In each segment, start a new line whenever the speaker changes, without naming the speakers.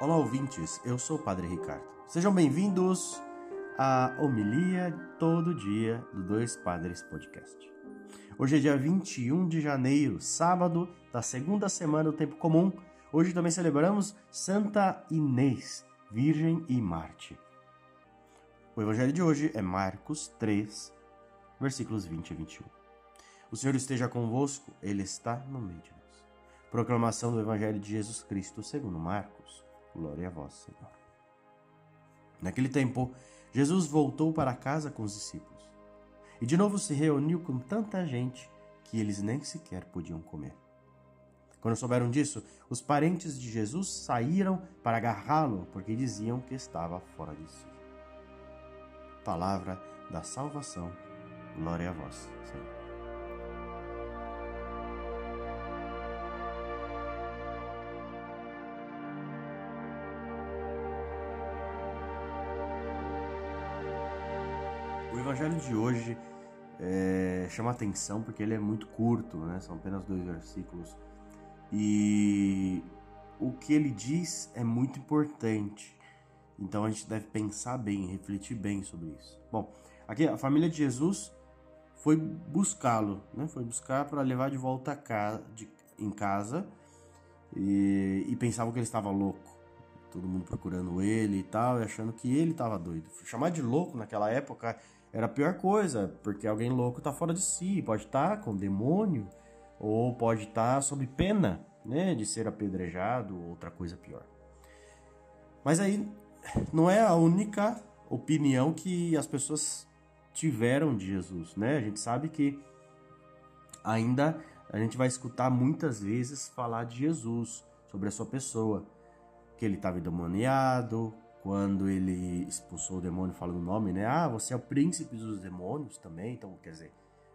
Olá, ouvintes. Eu sou o Padre Ricardo. Sejam bem-vindos à homilia todo dia do Dois Padres Podcast. Hoje é dia 21 de janeiro, sábado da segunda semana do tempo comum. Hoje também celebramos Santa Inês, Virgem e Marte. O evangelho de hoje é Marcos 3, versículos 20 e 21. O Senhor esteja convosco, ele está no meio de nós. Proclamação do evangelho de Jesus Cristo, segundo Marcos. Glória a vós, Senhor. Naquele tempo, Jesus voltou para casa com os discípulos. E de novo se reuniu com tanta gente que eles nem sequer podiam comer. Quando souberam disso, os parentes de Jesus saíram para agarrá-lo, porque diziam que estava fora de si. Palavra da salvação. Glória a vós, Senhor. Evangelho de hoje é, chama atenção porque ele é muito curto, né? são apenas dois versículos. E o que ele diz é muito importante. Então a gente deve pensar bem, refletir bem sobre isso. Bom, aqui a família de Jesus foi buscá-lo, né? Foi buscar para levar de volta casa, de, em casa e, e pensavam que ele estava louco. Todo mundo procurando ele e tal, e achando que ele estava doido. Chamar de louco naquela época era a pior coisa, porque alguém louco está fora de si, pode estar tá com demônio ou pode estar tá sob pena, né, de ser apedrejado ou outra coisa pior. Mas aí não é a única opinião que as pessoas tiveram de Jesus, né? A gente sabe que ainda a gente vai escutar muitas vezes falar de Jesus, sobre a sua pessoa, que ele estava endemoniado, quando ele expulsou o demônio, fala o nome, né? Ah, você é o príncipe dos demônios também, então quer dizer,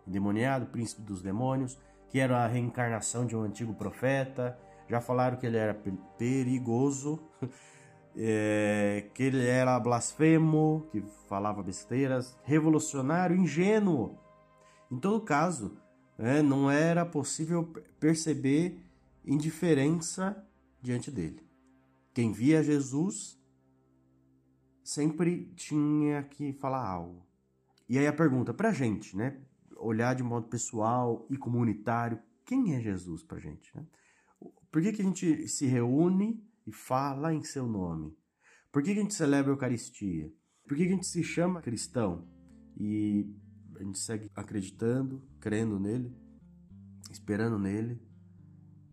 endemoniado, príncipe dos demônios, que era a reencarnação de um antigo profeta. Já falaram que ele era perigoso, é, que ele era blasfemo, que falava besteiras, revolucionário, ingênuo. Em todo caso, né, não era possível perceber indiferença diante dele. Quem via Jesus sempre tinha que falar algo. E aí a pergunta pra gente, né? Olhar de modo pessoal e comunitário, quem é Jesus pra gente, né? Por que, que a gente se reúne e fala em seu nome? Por que, que a gente celebra a Eucaristia? Por que, que a gente se chama cristão? E a gente segue acreditando, crendo nele, esperando nele.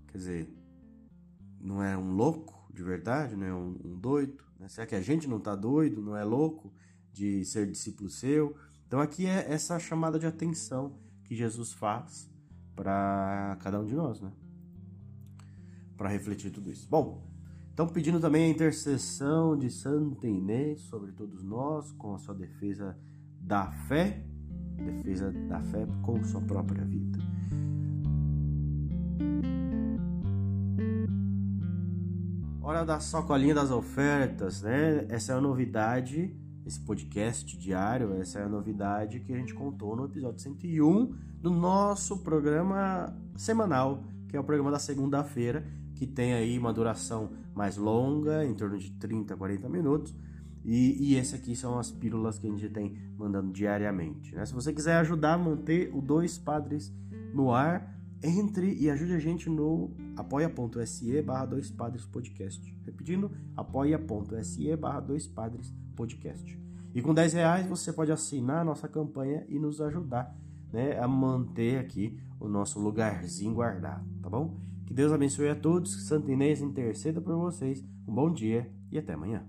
Quer dizer, não é um louco de verdade, não é um, um doido, né? Será que a gente não está doido, não é louco de ser discípulo seu? Então aqui é essa chamada de atenção que Jesus faz para cada um de nós, né? Para refletir tudo isso. Bom, então pedindo também a intercessão de Santa Inês sobre todos nós, com a sua defesa da fé, defesa da fé com sua própria vida. Hora da sacolinha das ofertas, né? Essa é a novidade, esse podcast diário, essa é a novidade que a gente contou no episódio 101 do nosso programa semanal, que é o programa da segunda-feira, que tem aí uma duração mais longa, em torno de 30, 40 minutos. E, e esse aqui são as pílulas que a gente tem mandando diariamente. Né? Se você quiser ajudar a manter o Dois Padres no ar, entre e ajude a gente no apoia.se barra dois padres podcast. Repetindo, apoia.se barra dois padres podcast. E com 10 reais você pode assinar a nossa campanha e nos ajudar né, a manter aqui o nosso lugarzinho guardado, tá bom? Que Deus abençoe a todos, que Santa Inês interceda por vocês. Um bom dia e até amanhã.